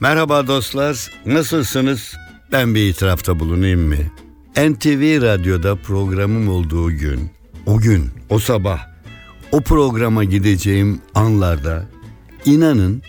Merhaba dostlar, nasılsınız? Ben bir itirafta bulunayım mı? NTV Radyo'da programım olduğu gün, o gün, o sabah, o programa gideceğim anlarda inanın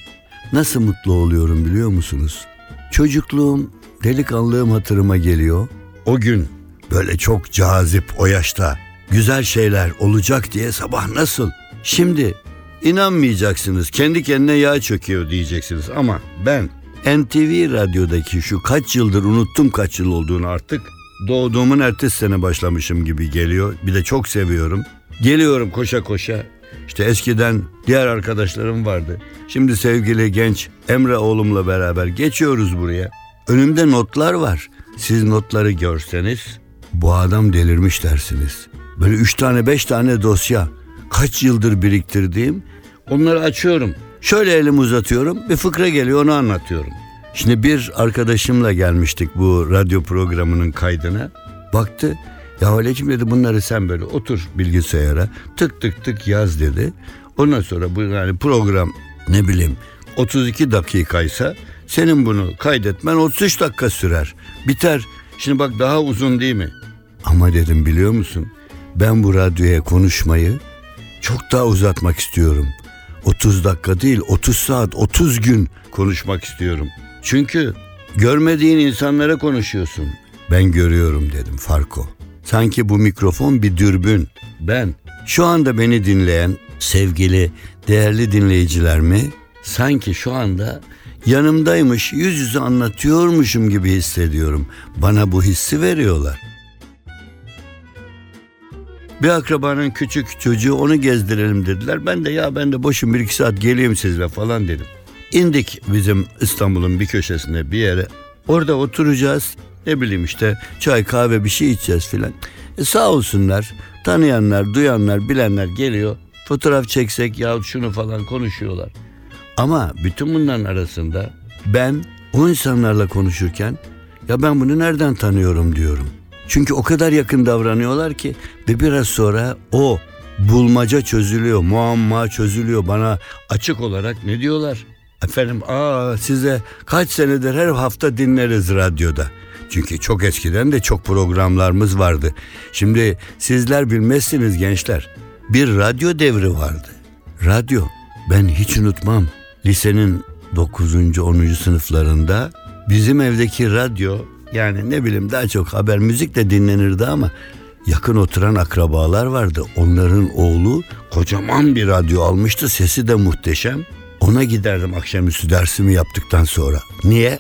nasıl mutlu oluyorum biliyor musunuz? Çocukluğum, delikanlığım hatırıma geliyor. O gün böyle çok cazip o yaşta güzel şeyler olacak diye sabah nasıl? Şimdi inanmayacaksınız kendi kendine yağ çöküyor diyeceksiniz ama ben NTV radyodaki şu kaç yıldır unuttum kaç yıl olduğunu artık doğduğumun ertesi sene başlamışım gibi geliyor. Bir de çok seviyorum. Geliyorum koşa koşa. İşte eskiden diğer arkadaşlarım vardı. Şimdi sevgili genç Emre oğlumla beraber geçiyoruz buraya. Önümde notlar var. Siz notları görseniz bu adam delirmiş dersiniz. Böyle üç tane beş tane dosya. Kaç yıldır biriktirdiğim. Onları açıyorum. Şöyle elimi uzatıyorum. Bir fıkra geliyor onu anlatıyorum. Şimdi bir arkadaşımla gelmiştik bu radyo programının kaydına. Baktı. Ya Halecim dedi bunları sen böyle otur bilgisayara tık tık tık yaz dedi. Ondan sonra bu yani program ne bileyim 32 dakikaysa senin bunu kaydetmen 33 dakika sürer. Biter. Şimdi bak daha uzun değil mi? Ama dedim biliyor musun? Ben bu radyoya konuşmayı çok daha uzatmak istiyorum. 30 dakika değil 30 saat 30 gün konuşmak istiyorum. Çünkü görmediğin insanlara konuşuyorsun. Ben görüyorum dedim Farko. Sanki bu mikrofon bir dürbün. Ben şu anda beni dinleyen sevgili değerli dinleyiciler mi? Sanki şu anda yanımdaymış yüz yüze anlatıyormuşum gibi hissediyorum. Bana bu hissi veriyorlar. Bir akrabanın küçük çocuğu onu gezdirelim dediler. Ben de ya ben de boşum bir iki saat geleyim sizle falan dedim. İndik bizim İstanbul'un bir köşesine bir yere. Orada oturacağız. Ne bileyim işte çay kahve bir şey içeceğiz filan. E sağ olsunlar tanıyanlar duyanlar bilenler geliyor. Fotoğraf çeksek ya şunu falan konuşuyorlar. Ama bütün bunların arasında ben o insanlarla konuşurken ya ben bunu nereden tanıyorum diyorum. Çünkü o kadar yakın davranıyorlar ki ve biraz sonra o bulmaca çözülüyor, muamma çözülüyor. Bana açık olarak ne diyorlar? Efendim aa size kaç senedir her hafta dinleriz radyoda. Çünkü çok eskiden de çok programlarımız vardı. Şimdi sizler bilmezsiniz gençler. Bir radyo devri vardı. Radyo ben hiç unutmam. Lisenin 9. 10. sınıflarında bizim evdeki radyo yani ne bileyim daha çok haber müzik de dinlenirdi ama yakın oturan akrabalar vardı. Onların oğlu kocaman bir radyo almıştı. Sesi de muhteşem. Ona giderdim akşamüstü dersimi yaptıktan sonra. Niye?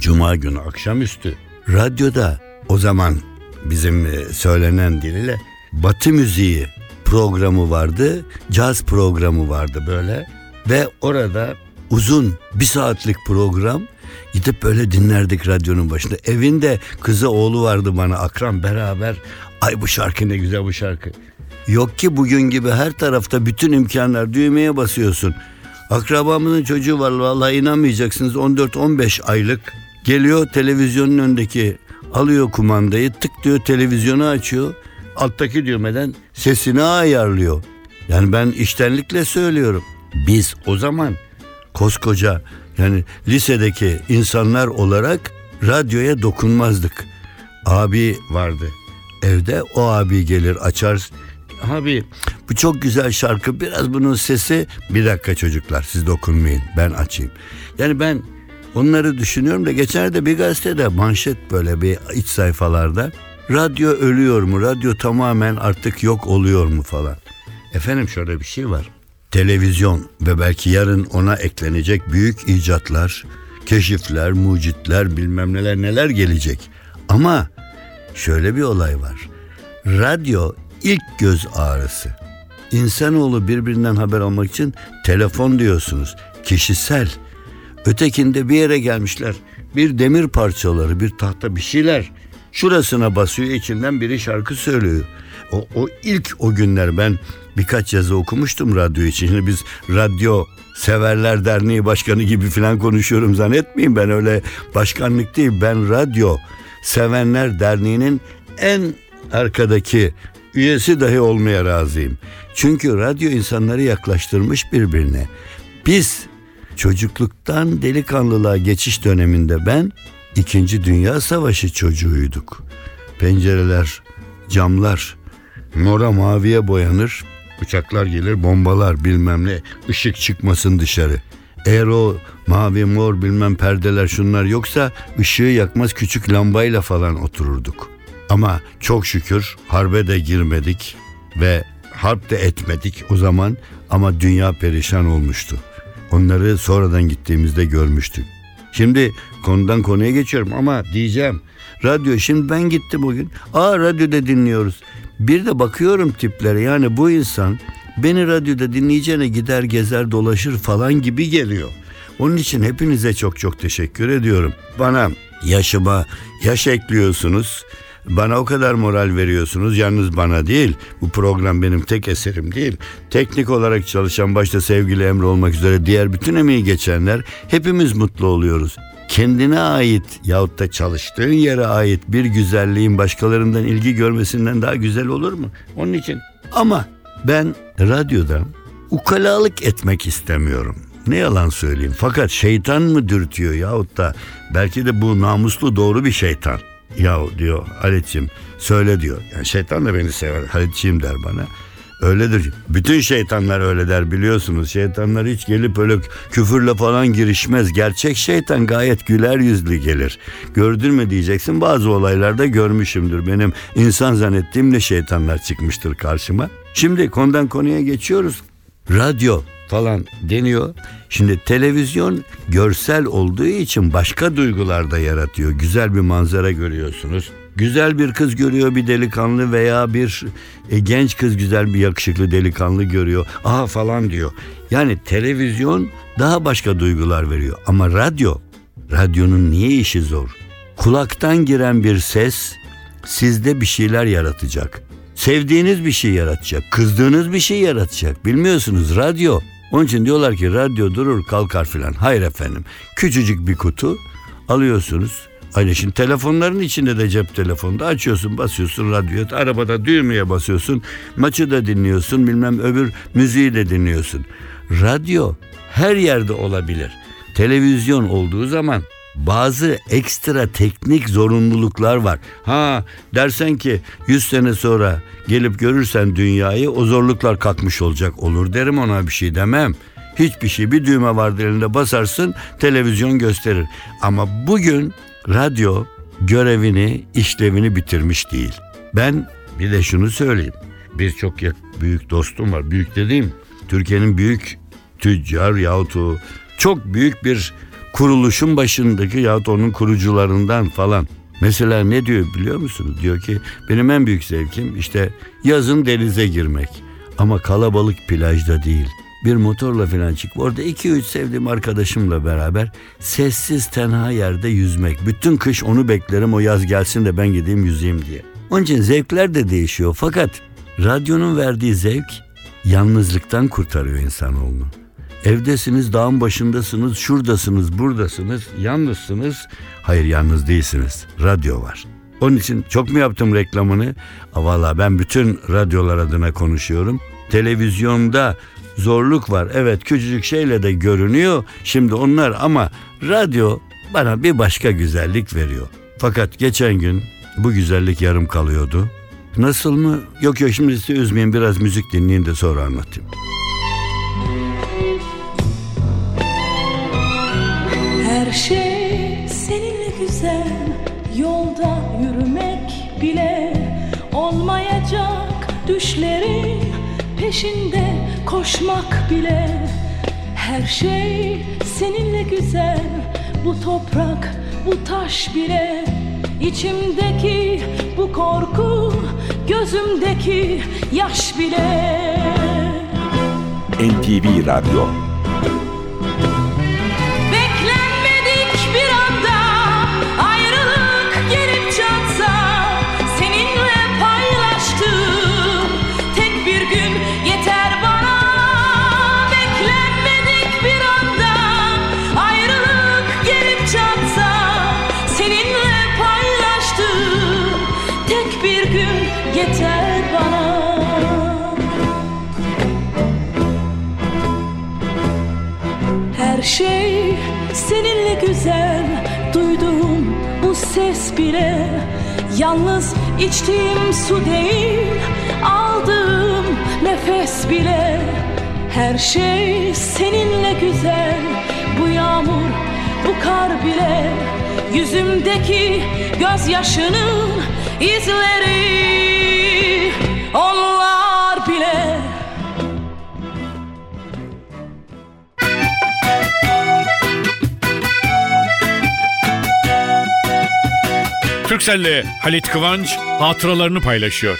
Cuma günü akşamüstü. Radyoda o zaman bizim e, söylenen diliyle Batı müziği programı vardı. Caz programı vardı böyle. Ve orada uzun bir saatlik program gidip böyle dinlerdik radyonun başında. Evinde kızı oğlu vardı bana akran beraber. Ay bu şarkı ne güzel bu şarkı. Yok ki bugün gibi her tarafta bütün imkanlar düğmeye basıyorsun. Akrabamızın çocuğu var vallahi inanmayacaksınız 14-15 aylık geliyor televizyonun önündeki alıyor kumandayı tık diyor televizyonu açıyor. Alttaki düğmeden sesini ayarlıyor. Yani ben iştenlikle söylüyorum. Biz o zaman koskoca yani lisedeki insanlar olarak radyoya dokunmazdık. Abi vardı evde o abi gelir açar. Abi bu çok güzel şarkı biraz bunun sesi bir dakika çocuklar siz dokunmayın ben açayım. Yani ben onları düşünüyorum da geçen bir gazetede manşet böyle bir iç sayfalarda radyo ölüyor mu radyo tamamen artık yok oluyor mu falan. Efendim şöyle bir şey var televizyon ve belki yarın ona eklenecek büyük icatlar keşifler, mucitler, bilmem neler neler gelecek. Ama şöyle bir olay var. Radyo ilk göz ağrısı. İnsanoğlu birbirinden haber almak için telefon diyorsunuz. Kişisel. Ötekinde bir yere gelmişler. Bir demir parçaları, bir tahta bir şeyler. Şurasına basıyor içinden biri şarkı söylüyor. O, o ilk o günler ben birkaç yazı okumuştum radyo için. Şimdi biz radyo severler derneği başkanı gibi falan konuşuyorum zannetmeyin. Ben öyle başkanlık değil ben radyo sevenler derneğinin en arkadaki üyesi dahi olmaya razıyım. Çünkü radyo insanları yaklaştırmış birbirine. Biz çocukluktan delikanlılığa geçiş döneminde ben İkinci Dünya Savaşı çocuğuyduk. Pencereler, camlar mora maviye boyanır. Uçaklar gelir, bombalar bilmem ne, ışık çıkmasın dışarı. Eğer o mavi mor bilmem perdeler şunlar yoksa ışığı yakmaz küçük lambayla falan otururduk. Ama çok şükür harbe de girmedik ve harp de etmedik o zaman ama dünya perişan olmuştu. Onları sonradan gittiğimizde görmüştük. Şimdi konudan konuya geçiyorum ama diyeceğim. Radyo şimdi ben gittim bugün. Aa radyoda dinliyoruz. Bir de bakıyorum tiplere yani bu insan beni radyoda dinleyeceğine gider gezer dolaşır falan gibi geliyor. Onun için hepinize çok çok teşekkür ediyorum. Bana yaşıma yaş ekliyorsunuz. Bana o kadar moral veriyorsunuz. Yalnız bana değil. Bu program benim tek eserim değil. Teknik olarak çalışan başta sevgili Emre olmak üzere diğer bütün emeği geçenler hepimiz mutlu oluyoruz. Kendine ait yahut da çalıştığın yere ait bir güzelliğin başkalarından ilgi görmesinden daha güzel olur mu? Onun için. Ama ben radyoda ukalalık etmek istemiyorum. Ne yalan söyleyeyim. Fakat şeytan mı dürtüyor yahut da belki de bu namuslu doğru bir şeytan. Yahu diyor Halit'ciğim söyle diyor. Yani şeytan da beni sever Halit'ciğim der bana. Öyledir. Bütün şeytanlar öyle der biliyorsunuz. Şeytanlar hiç gelip öyle küfürle falan girişmez. Gerçek şeytan gayet güler yüzlü gelir. Gördün mü diyeceksin. Bazı olaylarda görmüşümdür. Benim insan zannettiğim de şeytanlar çıkmıştır karşıma. Şimdi konudan konuya geçiyoruz. Radyo falan deniyor. Şimdi televizyon görsel olduğu için başka duygular da yaratıyor. Güzel bir manzara görüyorsunuz. Güzel bir kız görüyor bir delikanlı veya bir e, genç kız güzel bir yakışıklı delikanlı görüyor. Aha falan diyor. Yani televizyon daha başka duygular veriyor. Ama radyo, radyonun niye işi zor? Kulaktan giren bir ses sizde bir şeyler yaratacak. Sevdiğiniz bir şey yaratacak, kızdığınız bir şey yaratacak. Bilmiyorsunuz radyo. Onun için diyorlar ki radyo durur kalkar filan. Hayır efendim. Küçücük bir kutu alıyorsunuz. Aynı şimdi telefonların içinde de cep telefonda açıyorsun basıyorsun radyoya arabada düğmeye basıyorsun maçı da dinliyorsun bilmem öbür müziği de dinliyorsun. Radyo her yerde olabilir. Televizyon olduğu zaman bazı ekstra teknik zorunluluklar var. Ha dersen ki 100 sene sonra gelip görürsen dünyayı o zorluklar kalkmış olacak olur derim ona bir şey demem. Hiçbir şey bir düğme vardır elinde basarsın televizyon gösterir. Ama bugün radyo görevini işlevini bitirmiş değil. Ben bir de şunu söyleyeyim. Birçok büyük dostum var. Büyük dediğim Türkiye'nin büyük tüccar yahut çok büyük bir kuruluşun başındaki yahut onun kurucularından falan. Mesela ne diyor biliyor musunuz? Diyor ki benim en büyük zevkim işte yazın denize girmek. Ama kalabalık plajda değil. Bir motorla falan çıkıp orada iki üç sevdiğim arkadaşımla beraber sessiz tenha yerde yüzmek. Bütün kış onu beklerim o yaz gelsin de ben gideyim yüzeyim diye. Onun için zevkler de değişiyor fakat radyonun verdiği zevk yalnızlıktan kurtarıyor insanoğlunu. Evdesiniz, dağın başındasınız, şuradasınız, buradasınız, yalnızsınız. Hayır yalnız değilsiniz. Radyo var. Onun için çok mu yaptım reklamını? Valla ben bütün radyolar adına konuşuyorum. Televizyonda zorluk var. Evet küçücük şeyle de görünüyor. Şimdi onlar ama radyo bana bir başka güzellik veriyor. Fakat geçen gün bu güzellik yarım kalıyordu. Nasıl mı? Yok yok şimdi sizi üzmeyin biraz müzik dinleyin de sonra anlatayım. Her şey seninle güzel Yolda yürümek bile Olmayacak. Düşlerin Peşinde koşmak bile Her şey seninle güzel. Bu toprak, bu taş bile içimdeki bu korku, gözümdeki yaş bile. NTV Radyo Her şey. Seninle güzel Duyduğum bu ses bile Yalnız içtiğim su değil Aldığım nefes bile. Her şey seninle güzel Bu yağmur, bu kar bile. Yüzümdeki gözyaşının izleri Onlar Türkcell'le Halit Kıvanç hatıralarını paylaşıyor.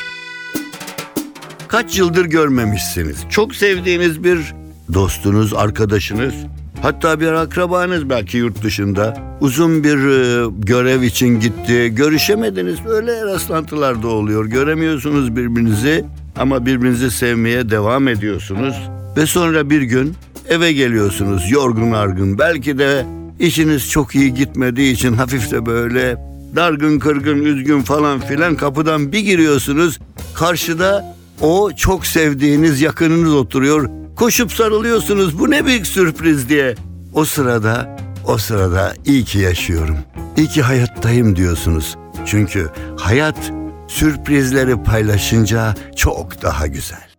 Kaç yıldır görmemişsiniz. Çok sevdiğiniz bir dostunuz, arkadaşınız, hatta bir akrabanız belki yurt dışında uzun bir e, görev için gitti. Görüşemediniz. Böyle rastlantılar da oluyor. Göremiyorsunuz birbirinizi ama birbirinizi sevmeye devam ediyorsunuz. Ve sonra bir gün eve geliyorsunuz yorgun argın. Belki de işiniz çok iyi gitmediği için hafif de böyle dargın kırgın üzgün falan filan kapıdan bir giriyorsunuz. Karşıda o çok sevdiğiniz yakınınız oturuyor. Koşup sarılıyorsunuz. Bu ne büyük sürpriz diye. O sırada, o sırada iyi ki yaşıyorum. İyi ki hayattayım diyorsunuz. Çünkü hayat sürprizleri paylaşınca çok daha güzel.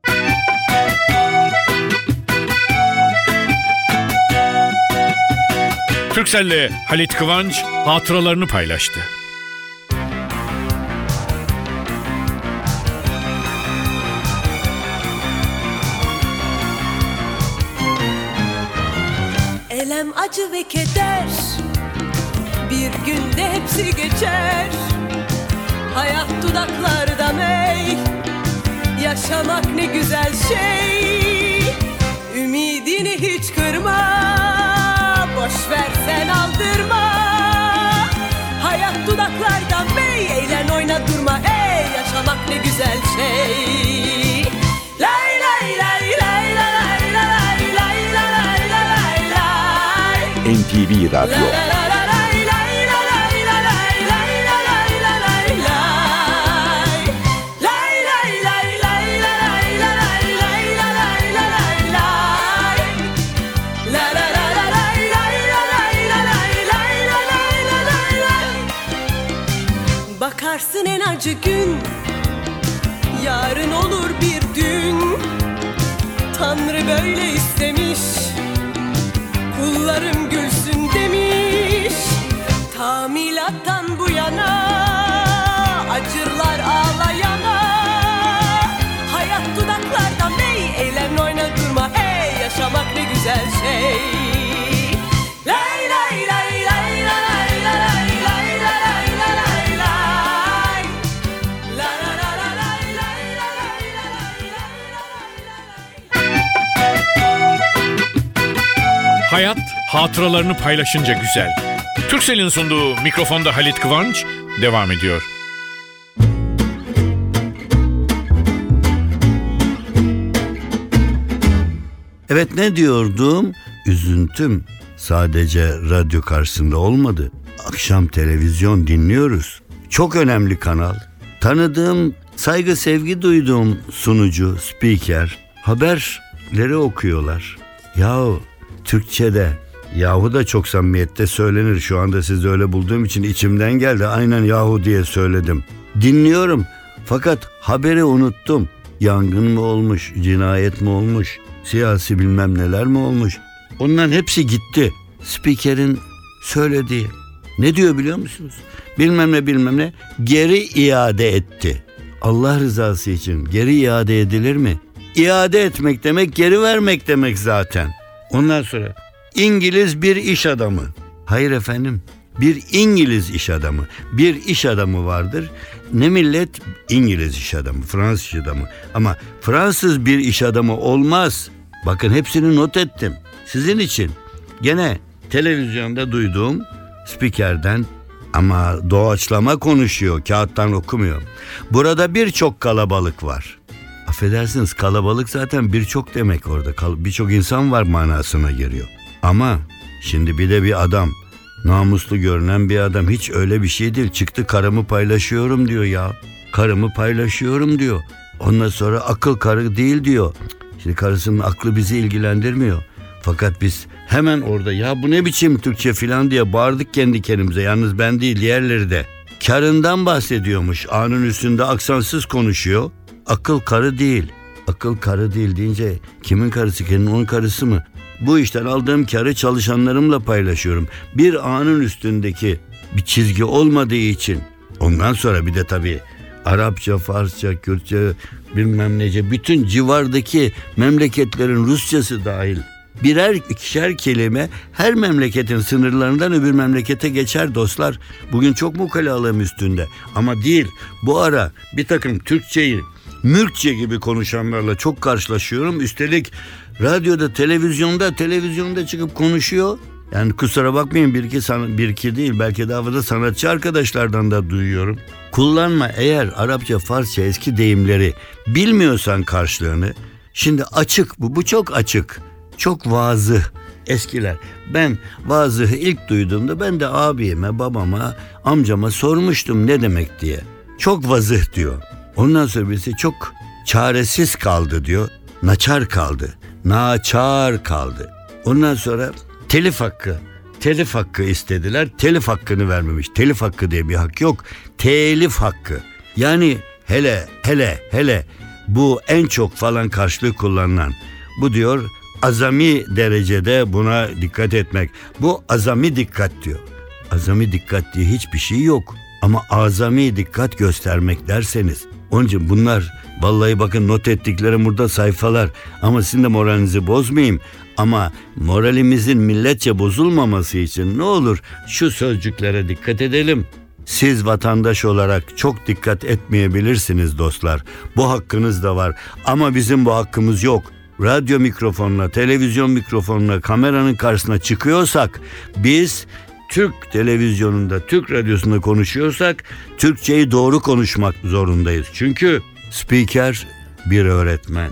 Türkcell'le Halit Kıvanç hatıralarını paylaştı. Ve keder Bir günde hepsi geçer. Hayat dudaklarda mey. Yaşamak ne güzel şey. Ümidini hiç kırma. Boş ver sen aldırma. Hayat dudaklarda mey. Eğlen oyna durma. Ey Yaşamak ne güzel şey NTV Radyo. Bakarsın en acı gün Yarın olur bir dün Tanrı böyle istemiş Kullarım lay lay Hayat hatıralarını paylaşınca güzel. Türkcell'in sunduğu mikrofonda Halit Kıvanç devam ediyor. Evet ne diyordum? Üzüntüm sadece radyo karşısında olmadı. Akşam televizyon dinliyoruz. Çok önemli kanal. Tanıdığım, saygı sevgi duyduğum sunucu, spiker haberleri okuyorlar. Yahu Türkçe'de yahu da çok samimiyette söylenir. Şu anda sizi öyle bulduğum için içimden geldi. Aynen yahu diye söyledim. Dinliyorum fakat haberi unuttum. Yangın mı olmuş, cinayet mi olmuş, siyasi bilmem neler mi olmuş. Onların hepsi gitti. Spikerin söylediği. Ne diyor biliyor musunuz? Bilmem ne bilmem ne geri iade etti. Allah rızası için geri iade edilir mi? İade etmek demek geri vermek demek zaten. Ondan sonra İngiliz bir iş adamı Hayır efendim. Bir İngiliz iş adamı, bir iş adamı vardır. Ne millet İngiliz iş adamı, Fransız iş adamı. Ama Fransız bir iş adamı olmaz. Bakın hepsini not ettim. Sizin için. Gene televizyonda duyduğum spikerden ama doğaçlama konuşuyor, kağıttan okumuyor. Burada birçok kalabalık var. Affedersiniz kalabalık zaten birçok demek orada. Birçok insan var manasına geliyor. Ama şimdi bir de bir adam, namuslu görünen bir adam hiç öyle bir şey değil. Çıktı karımı paylaşıyorum diyor ya. Karımı paylaşıyorum diyor. Ondan sonra akıl karı değil diyor. Şimdi karısının aklı bizi ilgilendirmiyor. Fakat biz hemen orada ya bu ne biçim Türkçe filan diye bağırdık kendi kendimize. Yalnız ben değil diğerleri de. Karından bahsediyormuş. Anın üstünde aksansız konuşuyor. Akıl karı değil. Akıl karı değil deyince kimin karısı kimin onun karısı mı? Bu işten aldığım karı çalışanlarımla paylaşıyorum. Bir anın üstündeki bir çizgi olmadığı için. Ondan sonra bir de tabii Arapça, Farsça, Kürtçe bilmem nece bütün civardaki memleketlerin Rusçası dahil birer ikişer kelime her memleketin sınırlarından öbür memlekete geçer dostlar. Bugün çok mukalalığım üstünde ama değil bu ara bir takım Türkçeyi Mürkçe gibi konuşanlarla çok karşılaşıyorum. Üstelik radyoda, televizyonda, televizyonda çıkıp konuşuyor. Yani kusura bakmayın bir iki, san- bir iki değil belki daha da sanatçı arkadaşlardan da duyuyorum. Kullanma eğer Arapça, Farsça eski deyimleri bilmiyorsan karşılığını. Şimdi açık bu, bu çok açık. Çok vazı eskiler. Ben vazıhı ilk duyduğumda ben de abime, babama, amcama sormuştum ne demek diye. Çok vazıh diyor. Ondan sonra birisi çok çaresiz kaldı diyor. Naçar kaldı. Naçar kaldı. Ondan sonra telif hakkı. Telif hakkı istediler. Telif hakkını vermemiş. Telif hakkı diye bir hak yok. Telif hakkı. Yani hele hele hele bu en çok falan karşılığı kullanılan. Bu diyor azami derecede buna dikkat etmek. Bu azami dikkat diyor. Azami dikkat diye hiçbir şey yok. Ama azami dikkat göstermek derseniz. Onun için bunlar vallahi bakın not ettiklerim burada sayfalar. Ama sizin de moralinizi bozmayayım. Ama moralimizin milletçe bozulmaması için ne olur şu sözcüklere dikkat edelim. Siz vatandaş olarak çok dikkat etmeyebilirsiniz dostlar. Bu hakkınız da var. Ama bizim bu hakkımız yok radyo mikrofonuna, televizyon mikrofonuna, kameranın karşısına çıkıyorsak biz Türk televizyonunda, Türk radyosunda konuşuyorsak Türkçeyi doğru konuşmak zorundayız. Çünkü spiker bir öğretmen,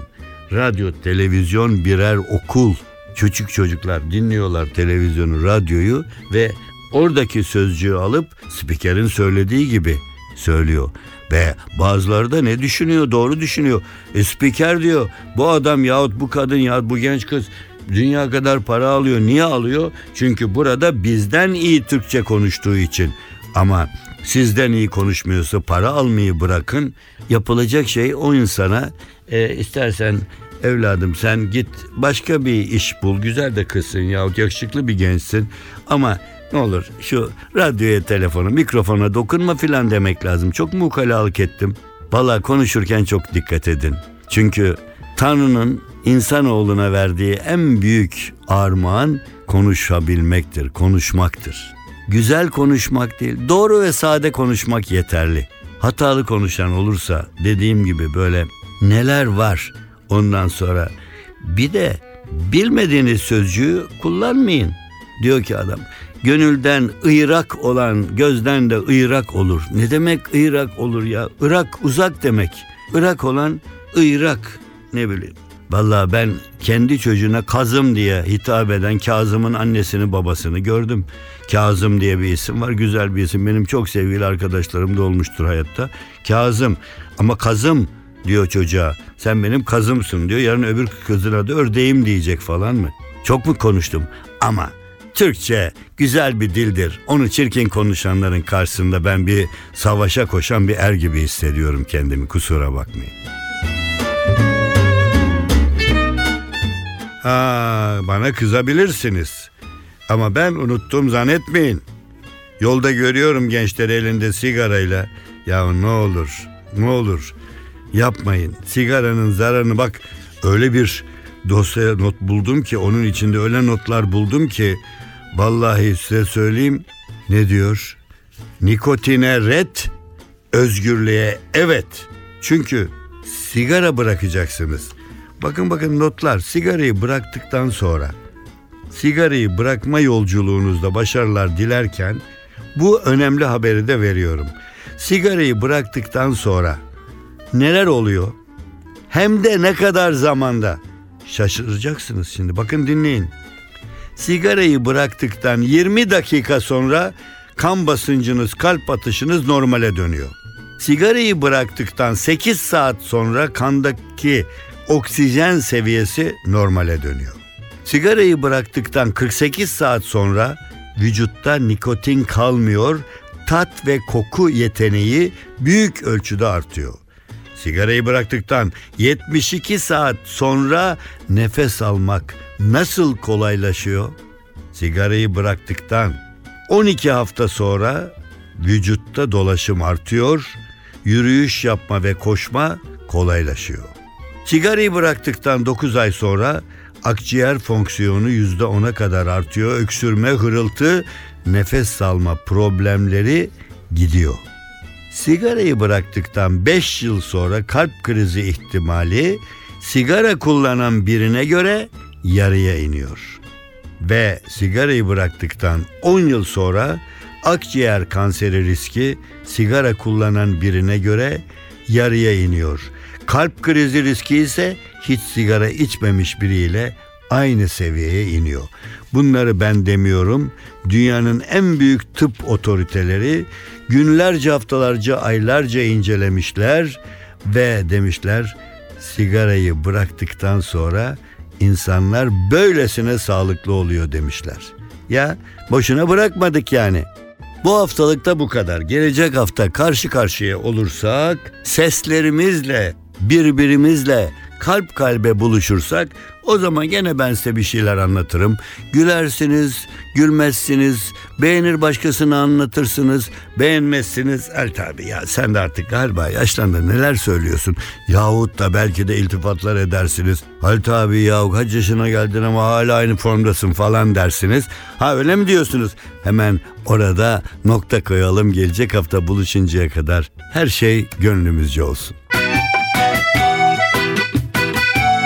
radyo, televizyon birer okul. Küçük çocuklar dinliyorlar televizyonu, radyoyu ve oradaki sözcüğü alıp spikerin söylediği gibi söylüyor. Ve bazıları da ne düşünüyor? Doğru düşünüyor. E, spiker diyor bu adam yahut bu kadın yahut bu genç kız dünya kadar para alıyor. Niye alıyor? Çünkü burada bizden iyi Türkçe konuştuğu için. Ama sizden iyi konuşmuyorsa para almayı bırakın. Yapılacak şey o insana e, istersen evladım sen git başka bir iş bul. Güzel de kızsın yahut yakışıklı bir gençsin. Ama ne olur şu radyoya telefonu mikrofona dokunma filan demek lazım. Çok mukalalık ettim. Valla konuşurken çok dikkat edin. Çünkü Tanrı'nın insanoğluna verdiği en büyük armağan konuşabilmektir, konuşmaktır. Güzel konuşmak değil, doğru ve sade konuşmak yeterli. Hatalı konuşan olursa dediğim gibi böyle neler var ondan sonra bir de bilmediğiniz sözcüğü kullanmayın diyor ki adam. Gönülden ıyrak olan gözden de ıyrak olur. Ne demek ıyrak olur ya? Irak uzak demek. Irak olan ıyrak ne bileyim. Vallahi ben kendi çocuğuna Kazım diye hitap eden Kazım'ın annesini babasını gördüm. Kazım diye bir isim var. Güzel bir isim. Benim çok sevgili arkadaşlarım da olmuştur hayatta. Kazım ama Kazım diyor çocuğa. Sen benim kazımsın diyor. Yarın öbür kızın adı ördeğim diyecek falan mı? Çok mu konuştum? Ama Türkçe güzel bir dildir. Onu çirkin konuşanların karşısında ben bir savaşa koşan bir er gibi hissediyorum kendimi. Kusura bakmayın. Ha, bana kızabilirsiniz. Ama ben unuttum zannetmeyin. Yolda görüyorum gençleri elinde sigarayla. Ya ne olur, ne olur yapmayın. Sigaranın zararını bak öyle bir dosya not buldum ki onun içinde öyle notlar buldum ki Vallahi size söyleyeyim ne diyor? Nikotine red, özgürlüğe evet. Çünkü sigara bırakacaksınız. Bakın bakın notlar sigarayı bıraktıktan sonra sigarayı bırakma yolculuğunuzda başarılar dilerken bu önemli haberi de veriyorum. Sigarayı bıraktıktan sonra neler oluyor? Hem de ne kadar zamanda? Şaşıracaksınız şimdi. Bakın dinleyin. Sigarayı bıraktıktan 20 dakika sonra kan basıncınız, kalp atışınız normale dönüyor. Sigarayı bıraktıktan 8 saat sonra kandaki oksijen seviyesi normale dönüyor. Sigarayı bıraktıktan 48 saat sonra vücutta nikotin kalmıyor, tat ve koku yeteneği büyük ölçüde artıyor. Sigarayı bıraktıktan 72 saat sonra nefes almak nasıl kolaylaşıyor? Sigarayı bıraktıktan 12 hafta sonra vücutta dolaşım artıyor, yürüyüş yapma ve koşma kolaylaşıyor. Sigarayı bıraktıktan 9 ay sonra akciğer fonksiyonu %10'a kadar artıyor. Öksürme, hırıltı, nefes salma problemleri gidiyor. Sigarayı bıraktıktan 5 yıl sonra kalp krizi ihtimali sigara kullanan birine göre yarıya iniyor. Ve sigarayı bıraktıktan 10 yıl sonra akciğer kanseri riski sigara kullanan birine göre yarıya iniyor. Kalp krizi riski ise hiç sigara içmemiş biriyle aynı seviyeye iniyor. Bunları ben demiyorum. Dünyanın en büyük tıp otoriteleri günlerce, haftalarca, aylarca incelemişler ve demişler sigarayı bıraktıktan sonra insanlar böylesine sağlıklı oluyor demişler. Ya boşuna bırakmadık yani. Bu haftalıkta bu kadar. Gelecek hafta karşı karşıya olursak seslerimizle, birbirimizle kalp kalbe buluşursak o zaman gene ben size bir şeyler anlatırım. Gülersiniz, gülmezsiniz, beğenir başkasını anlatırsınız, beğenmezsiniz. El tabi ya sen de artık galiba yaşlandın neler söylüyorsun. Yahut da belki de iltifatlar edersiniz. Halit abi yahu kaç yaşına geldin ama hala aynı formdasın falan dersiniz. Ha öyle mi diyorsunuz? Hemen orada nokta koyalım gelecek hafta buluşuncaya kadar. Her şey gönlümüzce olsun.